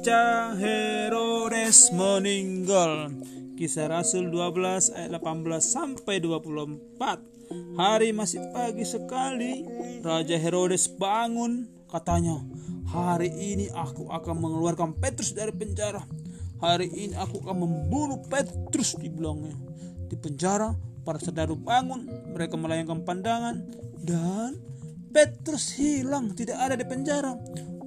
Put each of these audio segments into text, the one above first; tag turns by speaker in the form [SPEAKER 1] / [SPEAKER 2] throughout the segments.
[SPEAKER 1] Herodes meninggal. Kisah Rasul 12 ayat 18 sampai 24. Hari masih pagi sekali. Raja Herodes bangun. Katanya, hari ini aku akan mengeluarkan Petrus dari penjara. Hari ini aku akan membunuh Petrus dibilangnya. Di penjara, para saudara bangun. Mereka melayangkan pandangan. Dan Petrus hilang, tidak ada di penjara.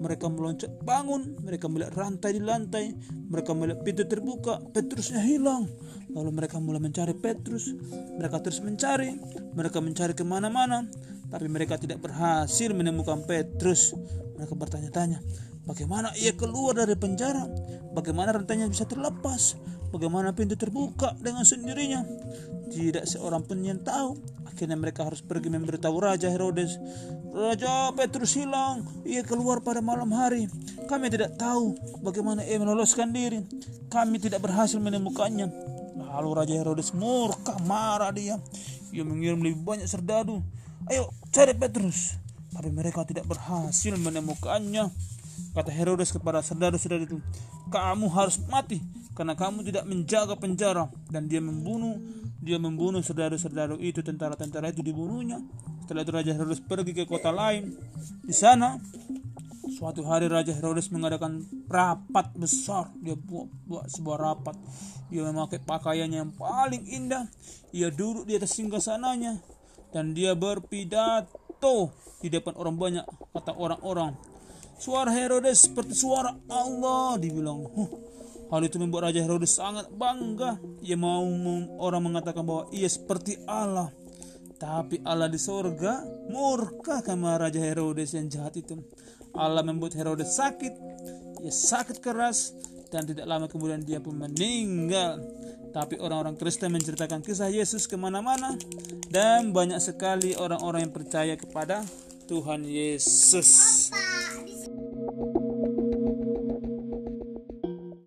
[SPEAKER 1] Mereka meloncat bangun, mereka melihat rantai di lantai, mereka melihat pintu terbuka, Petrusnya hilang. Lalu mereka mulai mencari Petrus, mereka terus mencari, mereka mencari ke mana-mana, tapi mereka tidak berhasil menemukan Petrus. Mereka bertanya-tanya, bagaimana ia keluar dari penjara? Bagaimana rantainya bisa terlepas? Bagaimana pintu terbuka dengan sendirinya? Tidak seorang pun yang tahu. Akhirnya mereka harus pergi memberitahu Raja Herodes. Raja Petrus hilang. Ia keluar pada malam hari. Kami tidak tahu bagaimana ia meloloskan diri. Kami tidak berhasil menemukannya. Lalu Raja Herodes murka, marah dia. Ia mengirim lebih banyak serdadu. Ayo cari Petrus. Tapi mereka tidak berhasil menemukannya. Kata Herodes kepada serdadu-serdadu itu, kamu harus mati karena kamu tidak menjaga penjara. Dan dia membunuh dia membunuh saudara-saudara itu tentara-tentara itu dibunuhnya. Setelah itu Raja Herodes pergi ke kota lain. Di sana suatu hari Raja Herodes mengadakan rapat besar. Dia buat, buat sebuah rapat. Dia memakai pakaiannya yang paling indah. Ia duduk di atas singgasananya dan dia berpidato di depan orang banyak kata orang-orang suara Herodes seperti suara Allah dibilang huh, Hal itu membuat Raja Herodes sangat bangga. Ia mau orang mengatakan bahwa ia seperti Allah. Tapi Allah di sorga murka sama Raja Herodes yang jahat itu. Allah membuat Herodes sakit. Ia sakit keras dan tidak lama kemudian dia pun meninggal. Tapi orang-orang Kristen menceritakan kisah Yesus ke mana-mana dan banyak sekali orang-orang yang percaya kepada Tuhan Yesus.